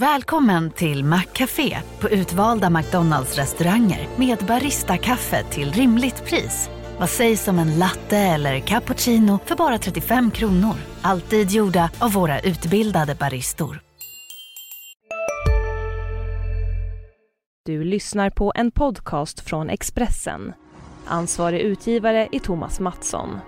Välkommen till Maccafé på utvalda McDonalds restauranger med Baristakaffe till rimligt pris. Vad sägs om en latte eller cappuccino för bara 35 kronor? Alltid gjorda av våra utbildade baristor. Du lyssnar på en podcast från Expressen. Ansvarig utgivare är Thomas Mattsson.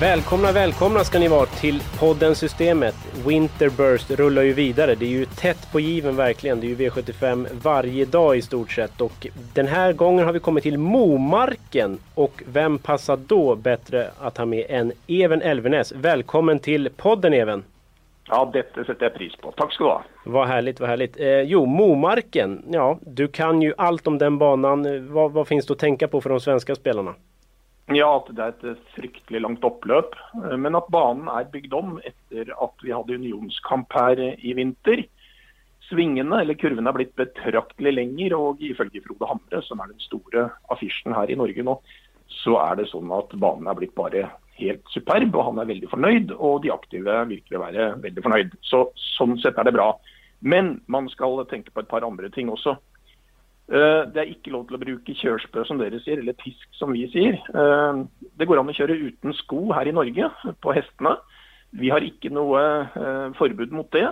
Välkomna, välkomna ska ni vara till podden Systemet. Winterburst rullar ju vidare. Det är ju tätt på given verkligen. Det är ju V75 varje dag i stort sett. Och den här gången har vi kommit till Momarken. Och vem passar då bättre att ha med än Even Elvenäs? Välkommen till podden Even! Ja, detta sätter jag pris på. Tack ska du ha. Vad härligt, vad härligt. Eh, jo, Momarken. Ja, du kan ju allt om den banan. Vad, vad finns det att tänka på för de svenska spelarna? Ja, at det er et fryktelig langt oppløp. Eh, men at banen er bygd om etter at vi hadde unionskamp her eh, i vinter. Svingene eller kurvene er blitt betraktelig lenger, og ifølge Frode Hamre, som er den store affisjen her i Norge nå, så er det sånn at banen er blitt bare helt superb, og han er veldig fornøyd. Og de aktive virker å være veldig fornøyd. Så sånn sett er det bra. Men man skal tenke på et par andre ting også. Eh, det er ikke lov til å bruke kjørespø, som dere sier, eller pisk, som vi sier. Eh, det går an å kjøre uten sko her i Norge, på hestene. Vi har ikke noe eh, forbud mot det.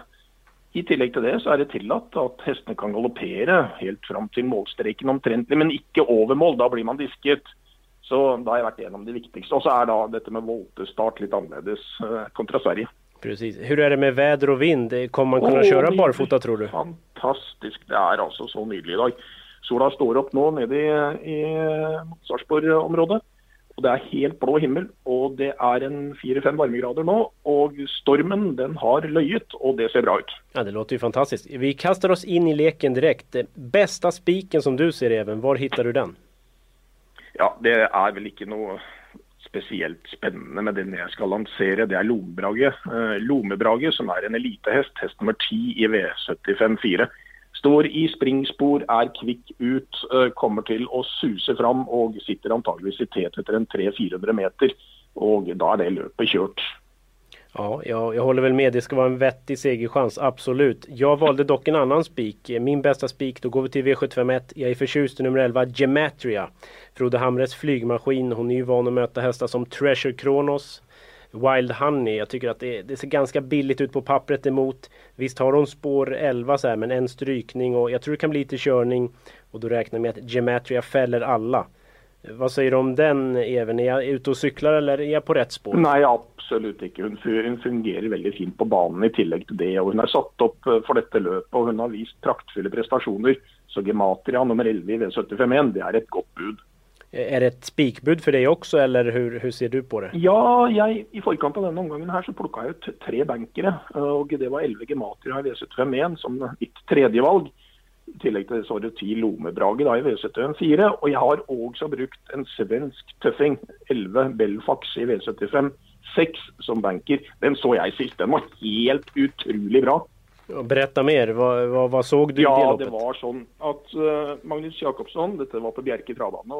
I tillegg til det så er det tillatt at hestene kan galoppere helt fram til målstreken omtrentlig, men ikke over mål. Da blir man disket. Så da har jeg vært gjennom det viktigste. Og så er da dette med voltestart litt annerledes kontra Sverige. Precis. Hur är det med väder och vind? Kommer man kunna oh, köra barfota tror du? Fantastiskt. Det är alltså så nydelig i dag. Sola står opp nå nede i, i Sarpsborg-området. Og Det er helt blå himmel, og det er en fire-fem varmegrader nå. Og stormen den har løyet, og det ser bra ut. Ja, Det låter ju fantastiskt. Vi kastar oss in i leken direkt. Bästa spiken som du ser Even, var hittar du den? Ja, Det er vel ikke noe spesielt spennende med den jeg skal lansere. Det er Lomebrage. Eh, Lomebrage, som er en elitehest, hest nummer ti i V75 4. Står i springspor, er kvikk ut, kommer til å suse fram og sitter antageligvis i tet etter en 300-400 meter. Och då är det löpet kört. Ja, jag, jag håller väl med. Det ska vara en vettig segerchans, absolut. Jag valde dock en annan spik. Min bästa spik, då går vi till V751. Jag är förtjust i nummer 11, Gematria. Frode Hamres flygmaskin. Hon är ju van att möta hästar som Treasure Kronos, Wild Honey. Jag tycker att det, det, ser ganska billigt ut på pappret emot. Visst har hon spår 11 så här, men en strykning och jag tror det kan bli lite körning. Och då räknar jag med att Gematria fäller alla. Vad säger du om den Even? Är jag ute och cyklar eller är jag på rätt spår? Nej, absolut inte. Hon, fungerar väldigt fint på banan i tillägg till det. Och hon har satt upp eh, för detta löp och hon har visat praktfulla prestationer. Så Gematria nummer 11 i V751, det är ett gott bud. Är det ett spikbud för dig också eller hur, hur ser du på det? Ja, jag, i förkant av den omgången här så plockade jag ut tre bankere. Och det var 11 Gematria i V75 som mitt tredje val. I tillägg till det så var det 10 Lomebrage i V75 4. Och jag har också brukt en svensk tuffing, 11 Belfax i V75 6 som banker. Den såg jag sist. Den var helt otroligt bra. Berätta mer, vad, vad, vad såg du ja, i det loppet? Ja, det var så att uh, Magnus Jakobsson, detta var på Bjerke travbane,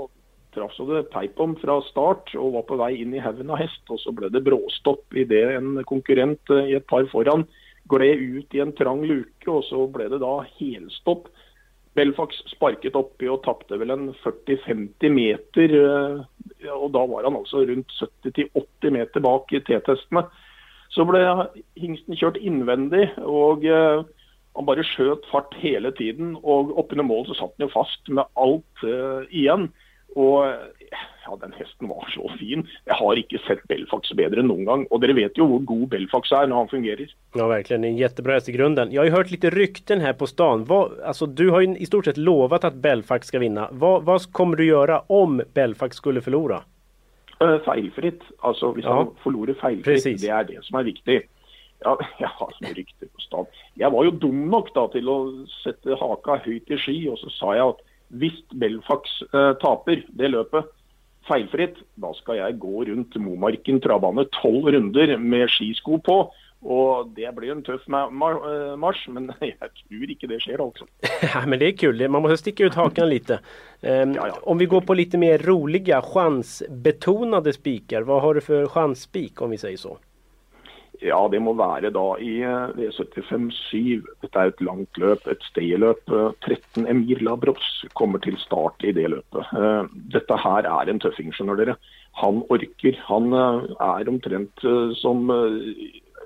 traff så det peip om fra start og var på vei inn i haugen av hest. og Så ble det bråstopp idet en konkurrent eh, i et par foran gled ut i en trang luke. og Så ble det da helstopp. Belfax sparket oppi og tapte vel en 40-50 meter. Eh, og Da var han altså rundt 70-80 meter bak i T-testene. Så ble hingsten kjørt innvendig. og eh, han bare skjøt fart hele tiden. og Oppunder mål så satt han jo fast med alt uh, igjen. Og ja, den hästen var så fin. Jag har inte sett Belfax bättre än någon gång. Och dere vet ju hur god Belfax är när han fungerar. Ja, verkligen. En jättebra häst i grunden. Jag har ju hört lite rykten här på stan. Vad, alltså, du har ju i stort sett lovat att Belfax ska vinna. Vad, vad kommer du göra om Belfax skulle förlora? Uh, feilfritt. Alltså, om ja. han förlorar feilfritt, Precis. det är det som är viktigt. Ja, jag har så rykte på stan. Jag var ju dum nog då till att sätta haka högt i sky och så sa jag att Hvis Belfax eh, taper det løpet feilfritt, da skal jeg gå rundt Momarken travbane tolv runder med skisko på Och det blir en tuff eh, mars, men jag tror inte det sker alltså. Ja, men det är kul, man måste sticka ut hakan lite. Um, ja, ja. Om vi går på lite mer roliga chansbetonade spikar, vad har du för chansspik om vi säger så? Ja, det må være da i eh, V75-7. Dette er et langt løp, et stayeløp. 13 eh, Emir Labros kommer til start i det løpet. Eh, dette her er en tøffing, skjønner dere. Han orker. Han är er omtrent som,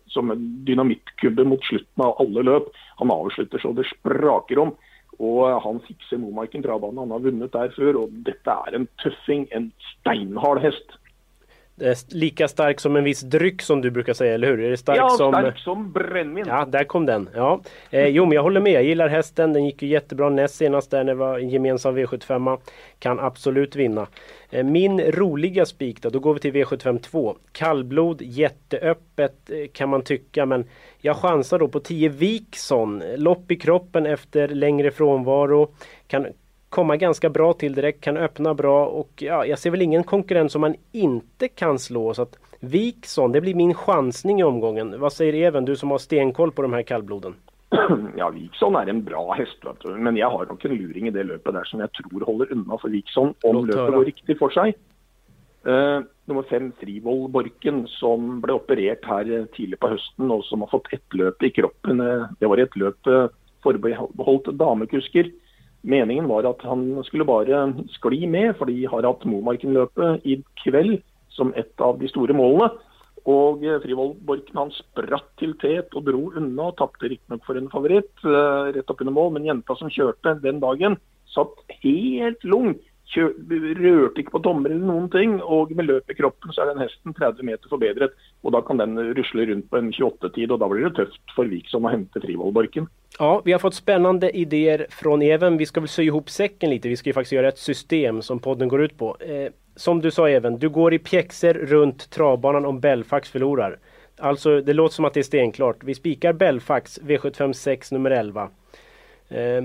som en dynamittkubbe mot slutten av alle løp. Han avslutter så det spraker om. Og han fikser Momarken travbane. Han har vunnet der før. Og dette er en tøffing, en steinhard hest. Lika stark som en viss dryck som du brukar säga, eller hur? Är det stark ja, som... stark som brännvin. Ja, där kom den. Ja. Eh, jo, men jag håller med. Jag gillar hästen. Den gick ju jättebra näst senast där när det var en gemensam V75. Kan absolut vinna. Eh, min roliga spik då, då går vi till V75 2. Kallblod, jätteöppet eh, kan man tycka, men jag chansar då på 10 Wikson. Lopp i kroppen efter längre frånvaro. Kan komma ganska bra till direkt, kan öppna bra och ja, jag ser väl ingen konkurrent som man inte kan slå. Så att Wikson, det blir min chansning i omgången. Vad säger Even, du som har stenkoll på de här kallbloden? Ja, Wikson är en bra häst, men jag har nog en luring i det löpet där som jag tror håller undan för Wikson om Låt löpet går riktigt för sig. Uh, nummer fem, Frivold Borken, som blev opererad här tidigt på hösten och som har fått ett löp i kroppen. Uh, det var ett löp uh, förbehållt damekusker. Meningen var at han skulle bare skli med, för de har haft Momarken-løpet i kveld som et av de store målene. Og eh, Frivold Borken han spratt til tet og dro unna, och tapte riktignok for en favoritt rätt rett oppunder mål. Men jenta som kjørte den dagen, satt helt lung rörde rørte ikke på dommer eller noen ting. Og med löp i kroppen så er den hesten 30 meter forbedret. Og da kan den rusle rundt på en 28-tid, og da blir det tøft for Wiksson å hente Frivold Borken. Ja, vi har fått spännande idéer från Even. Vi ska väl sy ihop säcken lite. Vi ska ju faktiskt göra ett system som podden går ut på. Eh, som du sa Even, du går i pjäxor runt travbanan om Belfax förlorar. Alltså, det låter som att det är stenklart. Vi spikar Belfax V756 nummer 11. Eh.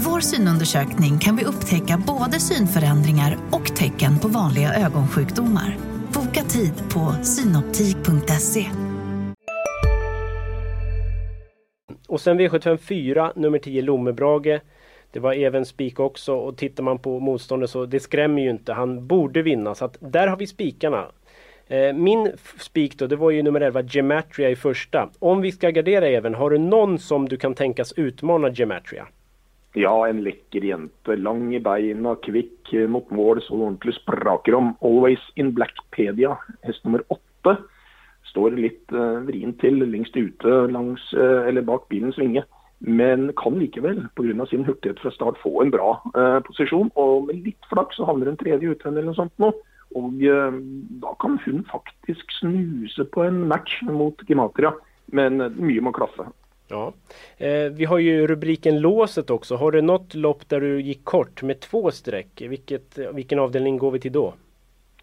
Med vår synundersökning kan vi upptäcka både synförändringar och tecken på vanliga ögonsjukdomar. Boka tid på synoptik.se. Och sen V754, nummer 10 Lommebrage. Det var även spik också och tittar man på motståndet så det skrämmer ju inte. Han borde vinna så att där har vi spikarna. Eh, min spik då, det var ju nummer 11 Gematria i första. Om vi ska gardera Even, har du någon som du kan tänkas utmana Gematria? Ja, en läcker jente. Lång i benen, kvick mot mål så ordentligt sprakar om. Always in Blackpedia, häst nummer åtta. Står lite uh, vrient till längst ute langs, uh, eller bak bilens vinge men kan likevel pga. sin hurtighet fra start få en bra uh, posisjon. Og med litt flaks så havner en tredje utvendig eller noe sånt nå. Og eh, da kan hun faktisk snuse på en match mot Gimatria. Men eh, mye må klaffe. Ja. Eh, vi har ju rubriken låset också. Har du något lopp där du gick kort med två streck? Vilket, vilken avdelning går vi till då?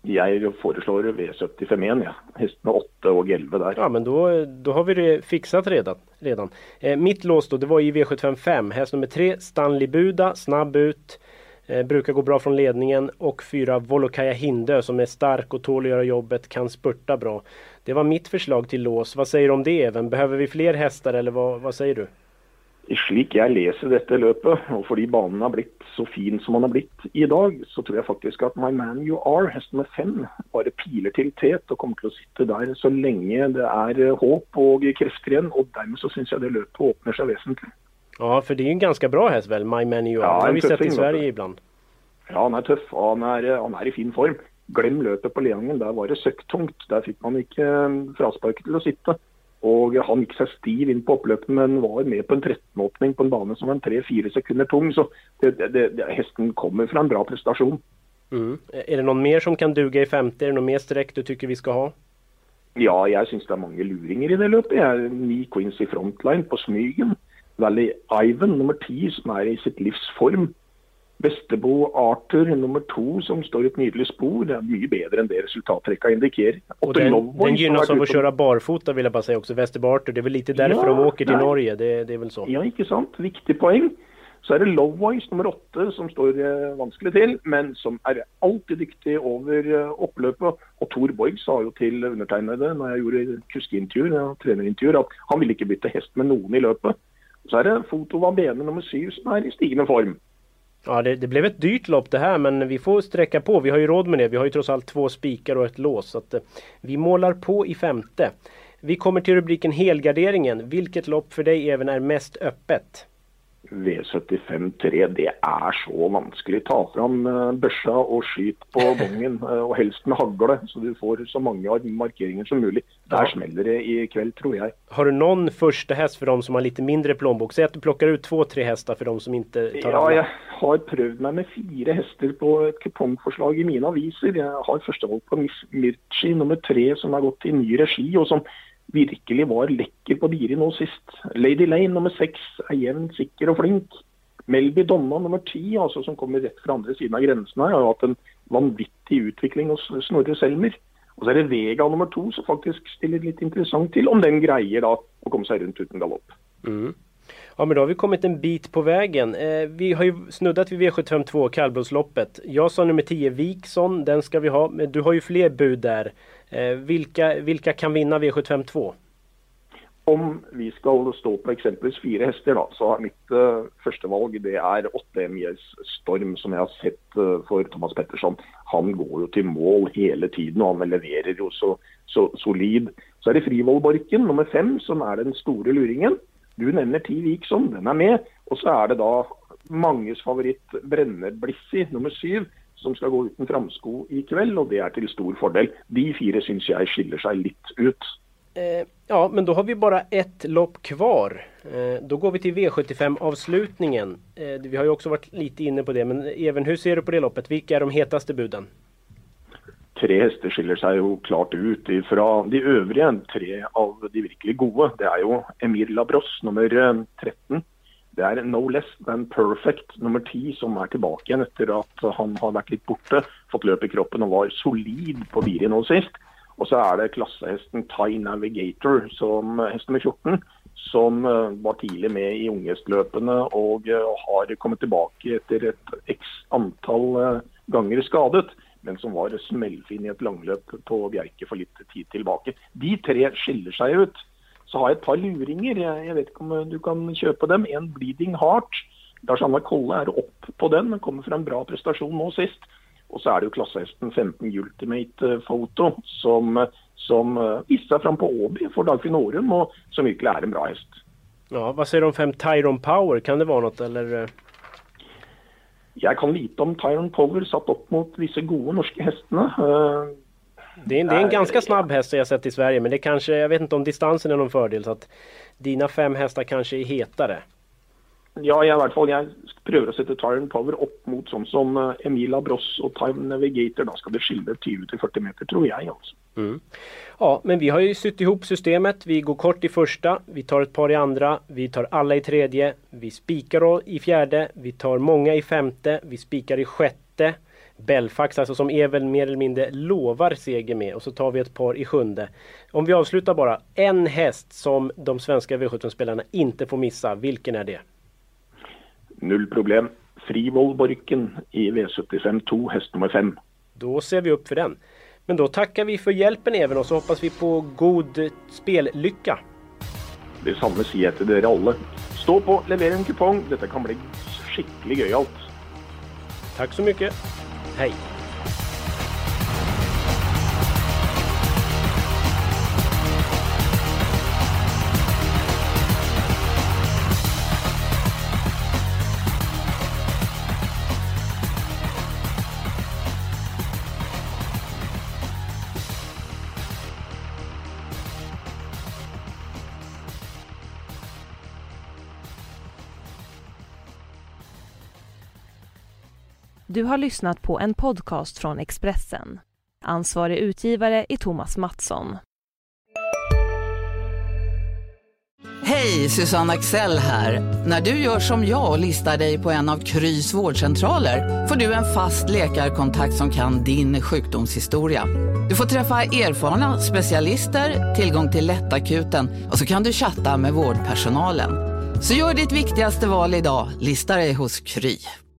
Jag föreslår V75 igen, ja. Häst med 8 och 11 där. Ja, men då, då har vi det fixat redan. redan. Eh, mitt lås då, det var i V75 Häst nummer 3, Stanley Buda, snabb ut. Eh, brukar gå bra från ledningen. Och 4, Volokaja Hindö som är stark och tål att göra jobbet, kan spurta bra. Det var mitt förslag till lås. Vad säger du om det även? Behöver vi fler hästar eller vad, vad säger du? Slik jeg leser dette løpet, og fordi banen har blitt så fin som den har blitt i dag, så tror jeg faktisk at My Man You Are, hest nummer fem, bare piler til tet og kommer til å sitte der så lenge det er håp eh, og krefter igjen. Og dermed så syns jeg det løpet åpner seg vesentlig. Ja, för det är ju en ganska bra häst väl, My Man You Are. Ja, det har vi sett i Sverige ibland. Ja, han är tuff och han är, han är i fin form. Glem løpet på Leangen, der var det søkktungt. Der fikk man ikke frasparket til å sitte. Og han gikk seg stiv inn på oppløpet, men var med på en 13-åpning på en bane som var 3-4 sekunder tung. Så det, det, det, hesten kommer fra en bra prestasjon. Mm. Är det någon mer som kan duga i 50? Är det någon mer streck du tycker vi ska ha? Ja, jeg syns det er mange luringer i det løpet. Jeg, Ni Queens i frontline på Smygen. Valley Ivan nummer ti, som er i sitt livs form. Vestebo Arthur nummer to, som står i et nydelig spor. Det er mye bedre enn det resultattrekka indikerer. Och den, den som gynnas av ute- köra barfota vill jag bara säga också, Västerbo Arthur. Det är väl lite därför Ja, de åker till nej. Norge, det, det är väl så. Ja, ikke sant? Viktig poeng. Så er det Lovewise nummer åtte som står eh, vanskelig til, men som er alltid dyktig over eh, oppløpet. Og Tor Borg sa jo til undertegnede når jeg gjorde kuskeintervjuer og trenerintervjuer, at han ville ikke bytte hest med noen i løpet. Så är det Foto Vambene nummer syv som är i stigande form. Ja, det, det blev ett dyrt lopp det här men vi får sträcka på. Vi har ju råd med det. Vi har ju trots allt två spikar och ett lås. Så att, eh, vi målar på i femte. Vi kommer till rubriken helgarderingen. Vilket lopp för dig även är mest öppet? V75-3, det er så vanskelig. Ta fram eh, børsa og skyt på bongen, eh, og helst med hagle, så du får så mange av markeringer som mulig. Der smeller det i kveld, tror jeg. Har du någon första häst för de som har lite mindre plånbok? Säg att du plockar ut två, tre hästar för de som inte tar Ja, alla. jeg har prøvd meg med fire hester på et kupongforslag i mine aviser. Jeg har førstevalg på Miss Mirchi nummer tre, som har gått i ny regi, og som virkelig var lekker på Biri nå sist. Lady Lane nummer seks er jevn, sikker og flink. Melby Donna nummer ti, altså, som kommer rett fra andre siden av grensen her, har hatt en vanvittig utvikling hos Snorre Selmer. Og så er det Vega nummer to, som faktisk stiller litt interessant til, om den greier da å komme seg rundt uten galopp. Mm. Ja men då har vi kommit en bit på vägen. Eh, vi har ju snuddat vid V752 kallblodsloppet. Jag sa nummer 10 Wikson, den ska vi ha. Men du har ju fler bud där. Eh, vilka, vilka kan vinna V752? Om vi ska stå på exempelvis fyra hästar då, så är mitt eh, uh, førstevalg det är 8 MJs Storm, som jag har sett eh, uh, för Thomas Pettersson. Han går ju till mål hela tiden, och han levererar ju så, så solid. Så är det Frivollborken nummer fem, som är den stora luringen. Du nämner Ti Wikson, den är med. Och så är det då manges favorit, Brenner-Blissi nummer syv, som skal gå uten framsko i kveld, og det er til stor fordel. De fire syns jeg skiller seg litt ut. Eh, ja men då har vi bara ett lopp kvar. Eh, då går vi till V75 avslutningen. Eh, vi har ju också varit lite inne på det men även hur ser du på det loppet? Vilka är de hetaste buden? tre hester skiller seg jo klart ut fra de øvrige. Tre av de virkelig gode. Det er jo Emir Labros nummer eh, 13. Det er No Less Than Perfect nummer 10 som er tilbake igjen etter at han har vært litt borte. Fått løp i kroppen og var solid på Biri nå sist. Og så er det klassehesten Thai Navigator som hest nummer 14. Som eh, var tidlig med i unghestløpene og eh, har kommet tilbake etter et x antall eh, ganger skadet men som var smellfin i et langløp på Bjerke for litt tid tilbake. De tre skiller seg ut. Så har jeg et par luringer. Jeg, jeg vet ikke om du kan kjøpe dem. En Bleeding Heart. Lars Anna Kolle er opp på den, men kommer fra en bra prestasjon nå sist. Og så er det jo klassehesten 15 Ultimate Photo, som, som viste seg fram på Åby for Dagfinn Årum, og som virkelig er en bra hest. Ja, vad säger du om fem Tyron Power? Kan det vara något eller? eh? Jeg kan lite om Tyron Power satt opp mot disse gode norske hestene. Det är, det är en ganska snabb häst jag sett i Sverige men det kanske, jag vet inte om distansen är någon fördel så att dina fem hästar kanske är hetare. Ja, i hvert fall, jeg prøver å sette Tyron Power opp mot sånn som eh, Emil Abross og Time Navigator. Da skal det skille 20-40 meter, tror jeg. altså. Ja, men vi har ju sytt ihop systemet. Vi går kort i första, vi tar ett par i andra, vi tar alla i tredje, vi spikar då i fjärde, vi tar många i femte, vi spikar i sjätte. Belfax, alltså som är väl mer eller mindre lovar seger med och så tar vi ett par i sjunde. Om vi avslutar bara, en häst som de svenska V17-spelarna inte får missa, vilken är det? Null problem. Frivollborken i V75 2, hest nummer 5. Då ser vi upp för den. Men då tackar vi för hjälpen även och så hoppas vi på god spellycka. Det samme sier jeg til dere alle. Stå på, lever en kupong. Dette kan bli skikkelig gøyalt. Tack så mycket. Hej! Du har lyssnat på en podcast från Expressen. Ansvarig utgivare är Thomas Mattsson. Hej, Susanne Axel här. När du gör som jag och listar dig på en av Krys vårdcentraler får du en fast läkarkontakt som kan din sjukdomshistoria. Du får träffa erfarna specialister, tillgång till lättakuten och så kan du chatta med vårdpersonalen. Så gör ditt viktigaste val idag, lista dig hos Kry.